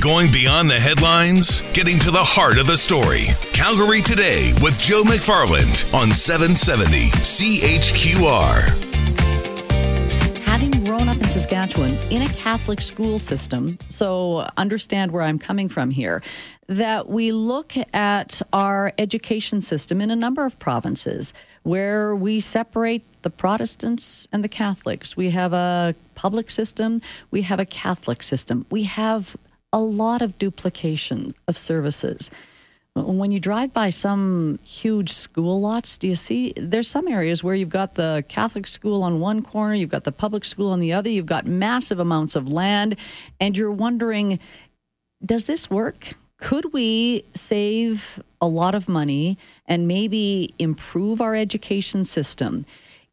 Going beyond the headlines, getting to the heart of the story. Calgary Today with Joe McFarland on 770 CHQR. Having grown up in Saskatchewan in a Catholic school system, so understand where I'm coming from here, that we look at our education system in a number of provinces where we separate the Protestants and the Catholics. We have a public system, we have a Catholic system, we have a lot of duplication of services. When you drive by some huge school lots, do you see there's some areas where you've got the Catholic school on one corner, you've got the public school on the other, you've got massive amounts of land, and you're wondering, does this work? Could we save a lot of money and maybe improve our education system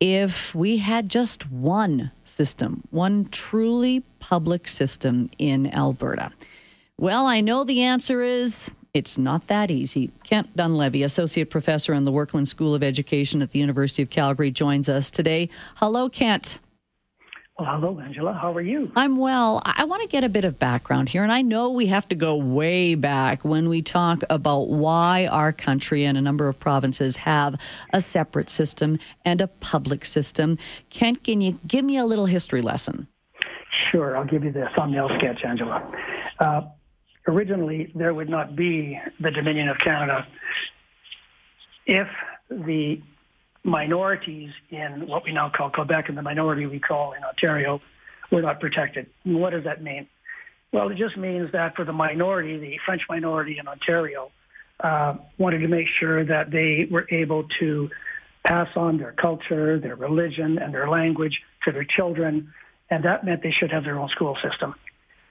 if we had just one system, one truly public system in Alberta? Well, I know the answer is it's not that easy. Kent Donlevy, Associate Professor in the Werklund School of Education at the University of Calgary, joins us today. Hello, Kent. Well, hello, Angela. How are you? I'm well. I want to get a bit of background here, and I know we have to go way back when we talk about why our country and a number of provinces have a separate system and a public system. Kent, can you give me a little history lesson? Sure. I'll give you the thumbnail sketch, Angela. Uh, originally, there would not be the Dominion of Canada if the minorities in what we now call Quebec and the minority we call in Ontario were not protected. What does that mean? Well, it just means that for the minority, the French minority in Ontario, uh, wanted to make sure that they were able to pass on their culture, their religion, and their language to their children, and that meant they should have their own school system.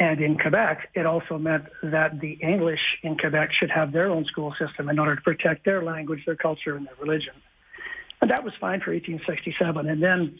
And in Quebec, it also meant that the English in Quebec should have their own school system in order to protect their language, their culture, and their religion. And that was fine for 1867. And then,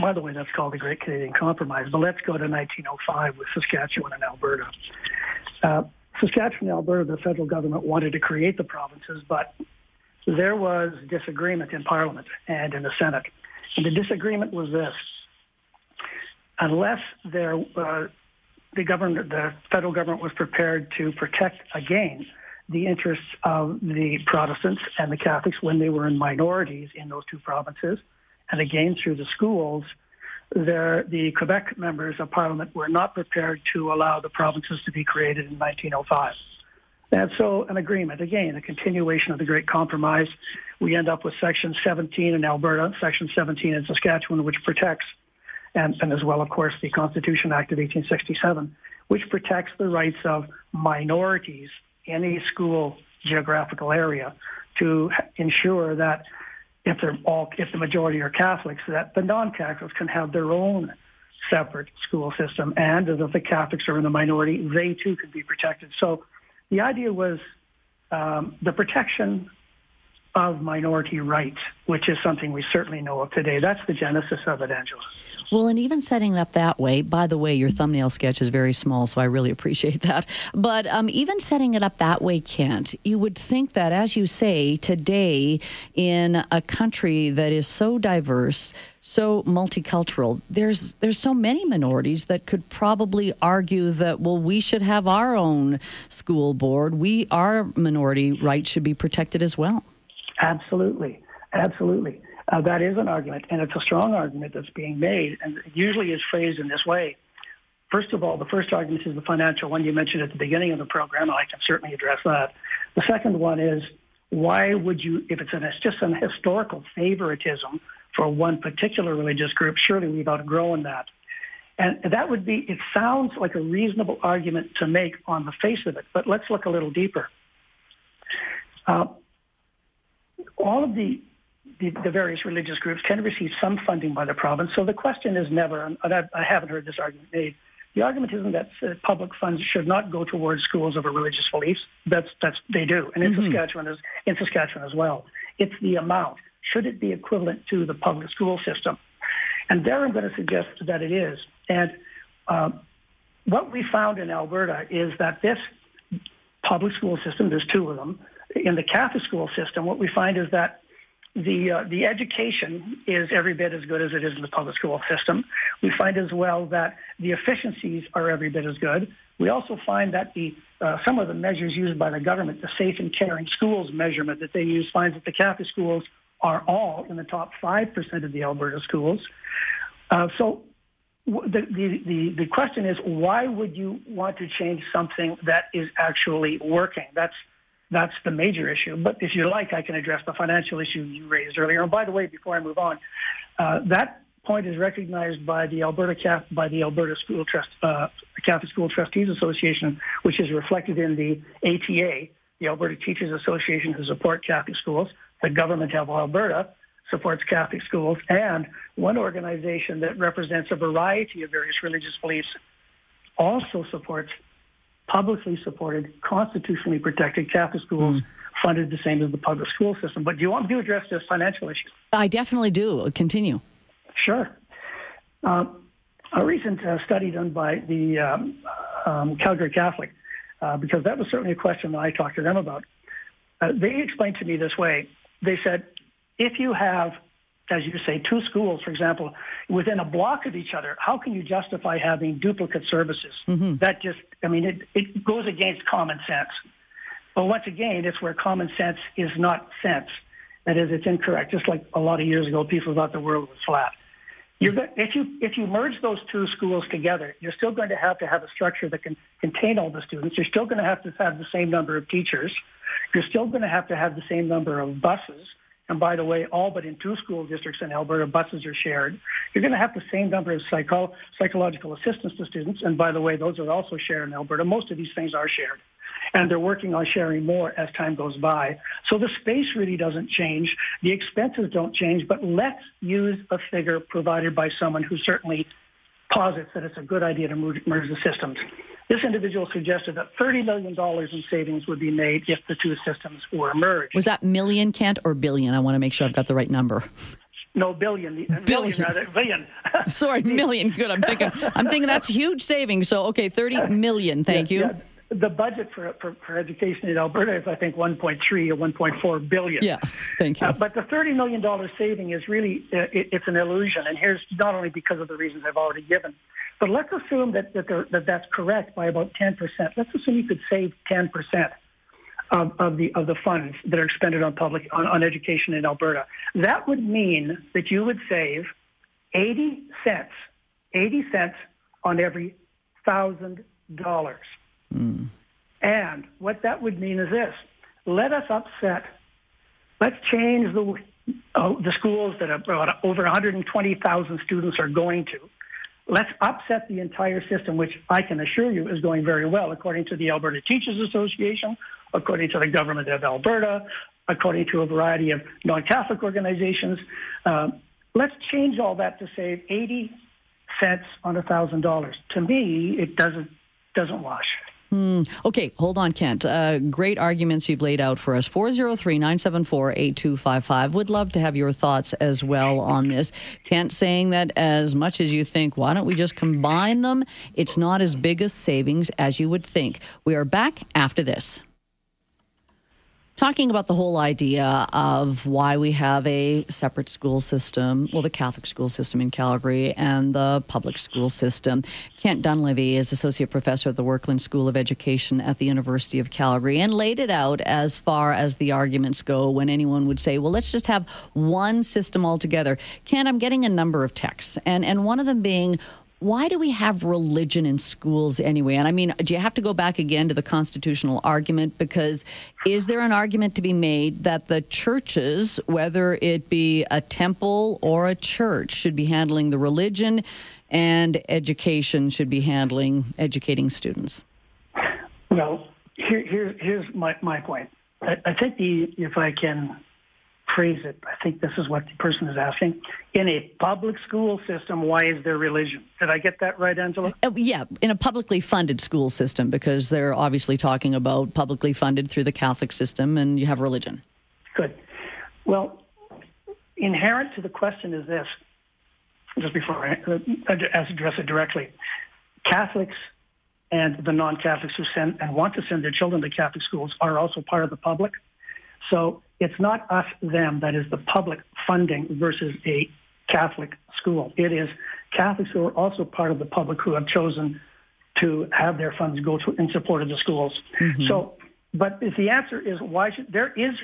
by the way, that's called the Great Canadian Compromise. But let's go to 1905 with Saskatchewan and Alberta. Uh, Saskatchewan and Alberta, the federal government wanted to create the provinces, but there was disagreement in Parliament and in the Senate. And the disagreement was this. Unless there, uh, the government, the federal government was prepared to protect again the interests of the Protestants and the Catholics when they were in minorities in those two provinces. And again, through the schools, there, the Quebec members of Parliament were not prepared to allow the provinces to be created in 1905. And so an agreement, again, a continuation of the Great Compromise. We end up with Section 17 in Alberta, Section 17 in Saskatchewan, which protects, and, and as well, of course, the Constitution Act of 1867, which protects the rights of minorities any school geographical area to ensure that if they're all, if the majority are Catholics, that the non-Catholics can have their own separate school system, and if the Catholics are in the minority, they too can be protected. So, the idea was um, the protection of minority rights, which is something we certainly know of today. That's the genesis of it, Angela. Well, and even setting it up that way, by the way, your thumbnail sketch is very small, so I really appreciate that. But um, even setting it up that way, Kent, you would think that, as you say, today in a country that is so diverse, so multicultural, there's there's so many minorities that could probably argue that well, we should have our own school board. We our minority rights should be protected as well. Absolutely, absolutely. Uh, that is an argument, and it's a strong argument that's being made, and usually is phrased in this way. First of all, the first argument is the financial one you mentioned at the beginning of the program, and I can certainly address that. The second one is why would you, if it's, an, it's just an historical favoritism for one particular religious group, surely we've outgrown that. And that would be, it sounds like a reasonable argument to make on the face of it, but let's look a little deeper. Uh, all of the, the, the, various religious groups can receive some funding by the province. So the question is never, and I, I haven't heard this argument made, the argument isn't that uh, public funds should not go towards schools of a religious beliefs. That's, that's, they do. And in, mm-hmm. Saskatchewan as, in Saskatchewan as well. It's the amount. Should it be equivalent to the public school system? And there I'm going to suggest that it is. And uh, what we found in Alberta is that this public school system, there's two of them, in the Catholic school system, what we find is that the uh, the education is every bit as good as it is in the public school system. We find as well that the efficiencies are every bit as good. We also find that the uh, some of the measures used by the government, the Safe and Caring Schools measurement that they use, finds that the Catholic schools are all in the top 5% of the Alberta schools. Uh, so the, the, the, the question is, why would you want to change something that is actually working? That's, that's the major issue. But if you like, I can address the financial issue you raised earlier. And by the way, before I move on, uh, that point is recognized by the Alberta by the Alberta School Trust uh, Catholic School Trustees Association, which is reflected in the ATA, the Alberta Teachers Association, who support Catholic schools. The government of Alberta supports Catholic schools, and one organization that represents a variety of various religious beliefs also supports publicly supported, constitutionally protected Catholic schools. Mm. Funded the same as the public school system. But do you want me to address this financial issue? I definitely do. Continue. Sure. Uh, a recent uh, study done by the um, um, Calgary Catholic, uh, because that was certainly a question that I talked to them about. Uh, they explained to me this way. They said, if you have, as you say, two schools, for example, within a block of each other, how can you justify having duplicate services? Mm-hmm. That just, I mean, it, it goes against common sense. But once again, it's where common sense is not sense. That is, it's incorrect. Just like a lot of years ago, people thought the world was flat. You're, if you if you merge those two schools together, you're still going to have to have a structure that can contain all the students. You're still going to have to have the same number of teachers. You're still going to have to have the same number of buses. And by the way, all but in two school districts in Alberta, buses are shared. You're going to have the same number of psycho- psychological assistants to students. And by the way, those are also shared in Alberta. Most of these things are shared. And they're working on sharing more as time goes by. So the space really doesn't change. The expenses don't change. But let's use a figure provided by someone who certainly posits that it's a good idea to merge the systems. This individual suggested that $30 million in savings would be made if the two systems were merged. Was that million, Kent, or billion? I want to make sure I've got the right number. No, billion. Billion. Million, rather, billion. Sorry, million. Good. I'm thinking. I'm thinking that's huge savings. So, okay, thirty million. Thank yeah, you. Yeah the budget for, for, for, education in Alberta is, I think, 1.3 or 1.4 billion. Yeah, thank you. Uh, but the $30 million saving is really, uh, it, it's an illusion. And here's not only because of the reasons I've already given, but let's assume that, that, that that's correct by about 10%. Let's assume you could save 10% of, of, the, of the funds that are expended on public, on, on education in Alberta. That would mean that you would save 80 cents, 80 cents on every thousand dollars. And what that would mean is this. Let us upset, let's change the, uh, the schools that about over 120,000 students are going to. Let's upset the entire system, which I can assure you is going very well, according to the Alberta Teachers Association, according to the government of Alberta, according to a variety of non-Catholic organizations. Uh, let's change all that to save 80 cents on $1,000. To me, it doesn't, doesn't wash. Hmm. Okay, hold on, Kent. Uh, great arguments you've laid out for us. 403 974 8255. Would love to have your thoughts as well on this. Kent saying that as much as you think, why don't we just combine them? It's not as big a savings as you would think. We are back after this talking about the whole idea of why we have a separate school system, well, the Catholic school system in Calgary and the public school system. Kent Donlevy is Associate Professor at the Werklund School of Education at the University of Calgary and laid it out as far as the arguments go when anyone would say, well, let's just have one system altogether. Kent, I'm getting a number of texts, and, and one of them being, why do we have religion in schools anyway? And I mean, do you have to go back again to the constitutional argument? Because is there an argument to be made that the churches, whether it be a temple or a church, should be handling the religion and education should be handling educating students? Well, here, here, here's my, my point. I, I think the, if I can phrase it. I think this is what the person is asking. In a public school system, why is there religion? Did I get that right, Angela? Uh, yeah, in a publicly funded school system, because they're obviously talking about publicly funded through the Catholic system, and you have religion. Good. Well, inherent to the question is this, just before I uh, address it directly. Catholics and the non-Catholics who send and want to send their children to Catholic schools are also part of the public. So it's not us, them, that is the public funding versus a Catholic school. It is Catholics who are also part of the public who have chosen to have their funds go to in support of the schools. Mm-hmm. So, but if the answer is why should there is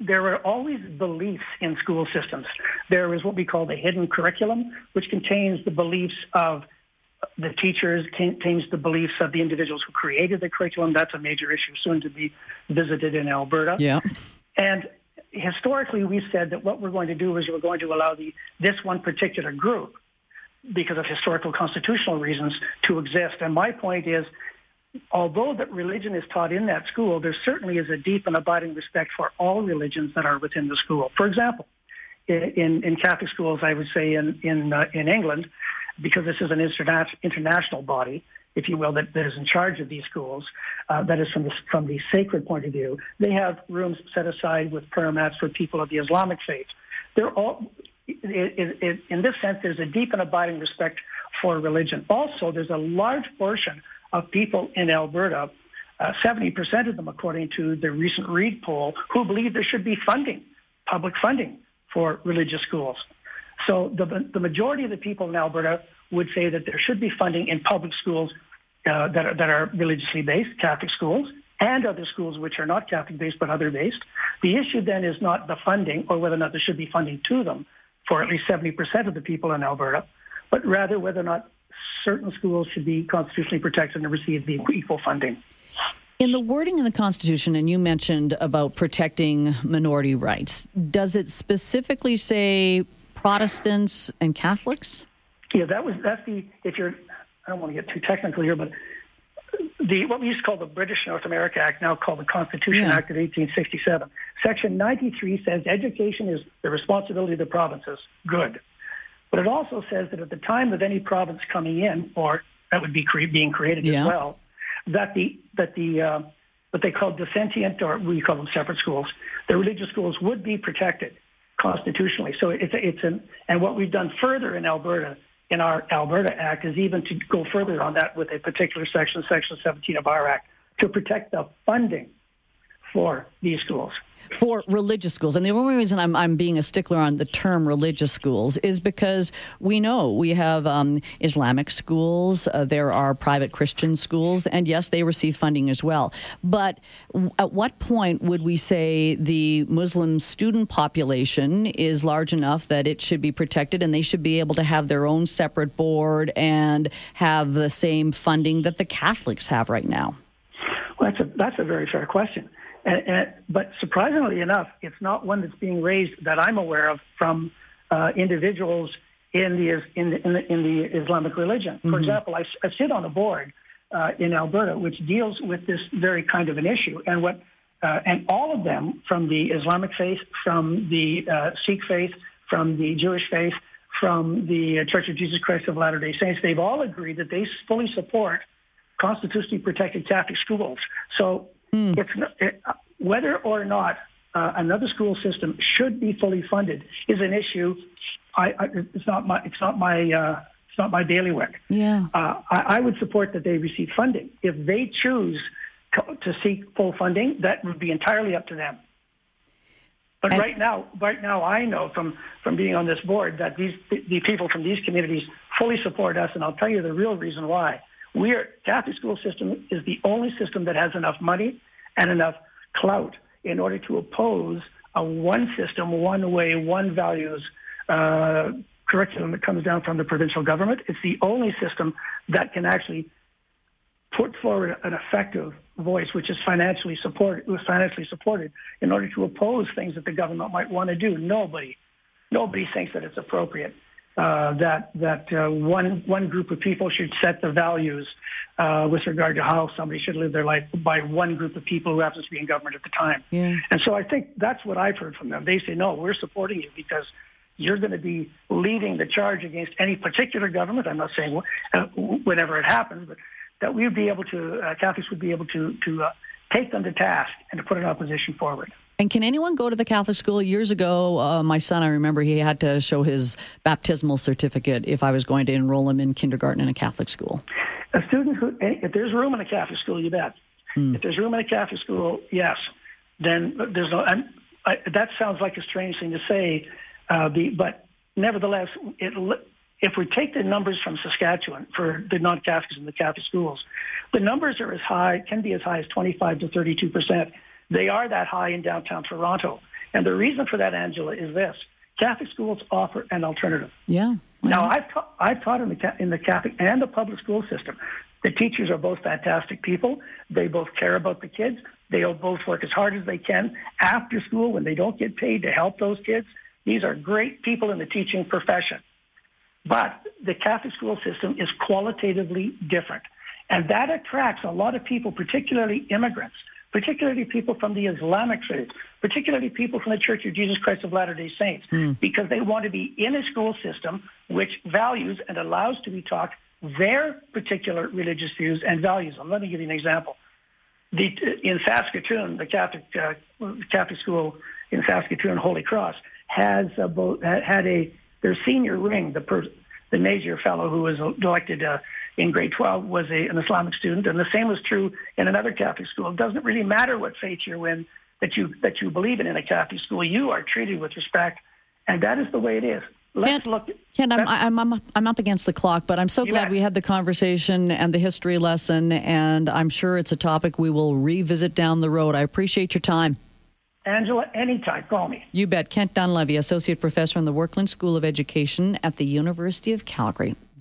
there are always beliefs in school systems. There is what we call the hidden curriculum, which contains the beliefs of the teachers, contains the beliefs of the individuals who created the curriculum. That's a major issue soon to be visited in Alberta. Yeah. And historically, we said that what we're going to do is we're going to allow the this one particular group, because of historical constitutional reasons, to exist. And my point is although that religion is taught in that school, there certainly is a deep and abiding respect for all religions that are within the school. For example, in, in Catholic schools, I would say in in, uh, in England, because this is an interna- international body, if you will, that, that is in charge of these schools, uh, that is from the, from the sacred point of view, they have rooms set aside with prayer mats for people of the Islamic faith. They're all, it, it, it, in this sense, there's a deep and abiding respect for religion. Also, there's a large portion of people in Alberta, uh, 70% of them, according to the recent Reid poll, who believe there should be funding, public funding for religious schools. So the, the majority of the people in Alberta would say that there should be funding in public schools uh, that, are, that are religiously based, Catholic schools, and other schools which are not Catholic based but other based. The issue then is not the funding or whether or not there should be funding to them for at least 70% of the people in Alberta, but rather whether or not certain schools should be constitutionally protected and receive the equal funding. In the wording in the Constitution, and you mentioned about protecting minority rights, does it specifically say Protestants and Catholics? Yeah, that was that's the if you're I don't want to get too technical here, but the what we used to call the British North America Act, now called the Constitution yeah. Act of 1867. Section 93 says education is the responsibility of the provinces. Good. But it also says that at the time of any province coming in, or that would be cre- being created yeah. as well, that the that the uh, what they call dissentient, or we call them separate schools, the religious schools would be protected constitutionally. So it's it's an and what we've done further in Alberta in our Alberta Act is even to go further on that with a particular section, Section 17 of our Act, to protect the funding for these schools for religious schools. And the only reason I'm, I'm being a stickler on the term religious schools is because we know we have um, Islamic schools, uh, there are private Christian schools, and yes, they receive funding as well. But w- at what point would we say the Muslim student population is large enough that it should be protected and they should be able to have their own separate board and have the same funding that the Catholics have right now? Well, that's a, that's a very fair question. And, and, but surprisingly enough, it's not one that's being raised that I'm aware of from uh, individuals in the, in the, in the, in the Islamic religion. Mm-hmm. For example, I, I, sit on a board uh, in Alberta which deals with this very kind of an issue, and what uh, and all of them from the Islamic faith, from the uh, Sikh faith, from the Jewish faith, from the Church of Jesus Christ of Latter-day Saints, they've all agreed that they fully support constitutionally protected Catholic schools. So Mm. It's it, whether or not uh, another school system should be fully funded is an issue. I, I, it's not my it's not my uh, it's not my bailiwick. Yeah, uh, I, I, would support that they receive funding if they choose to, to, seek full funding. That would be entirely up to them. But and, right now, right now, I know from from being on this board that these the people from these communities fully support us, and I'll tell you the real reason why. We are Catholic school system is the only system that has enough money and enough clout in order to oppose a one system, one way, one values uh, curriculum that comes down from the provincial government. It's the only system that can actually put forward an effective voice, which is financially supported, was financially supported, in order to oppose things that the government might want to do. Nobody, nobody thinks that it's appropriate uh, that that uh, one one group of people should set the values uh, with regard to how somebody should live their life by one group of people who happens to be in government at the time. Yeah. And so I think that's what I've heard from them. They say, no, we're supporting you because you're going to be leading the charge against any particular government. I'm not saying uh, whenever it happens, but that we would be able to, uh, Catholics would be able to to uh, take them to task and to put an opposition forward. And can anyone go to the Catholic school? Years ago, uh, my son, I remember he had to show his baptismal certificate if I was going to enroll him in kindergarten in a Catholic school. A student who, if there's room in a Catholic school, you bet. Mm. If there's room in a Catholic school, yes. Then there's no. I, that sounds like a strange thing to say, uh, the, but nevertheless, it if we take the numbers from Saskatchewan for the non-Catholics in the Catholic schools, the numbers are as high, can be as high as 25 to 32 percent. They are that high in downtown Toronto. And the reason for that, Angela, is this. Catholic schools offer an alternative. Yeah. Now, I've, ta- I've taught in the, in the Catholic and the public school system. The teachers are both fantastic people. They both care about the kids. They both work as hard as they can after school when they don't get paid to help those kids. These are great people in the teaching profession. But the Catholic school system is qualitatively different. And that attracts a lot of people, particularly immigrants, particularly people from the Islamic faith, particularly people from the Church of Jesus Christ of Latter-day Saints, mm. because they want to be in a school system which values and allows to be taught their particular religious views and values. And let me give you an example. The, in Saskatoon, the Catholic uh, Catholic school in Saskatoon, Holy Cross, has a, had a their senior ring. The per, the major fellow who was elected uh, in grade 12 was a, an Islamic student, and the same was true in another Catholic school. It doesn't really matter what faith you're in that you that you believe in in a Catholic school. You are treated with respect, and that is the way it is. Look. Kent, I'm, I'm, I'm, I'm up against the clock, but I'm so glad we had the conversation and the history lesson, and I'm sure it's a topic we will revisit down the road. I appreciate your time. Angela, anytime, call me. You bet. Kent Donlevy, Associate Professor in the Werklund School of Education at the University of Calgary.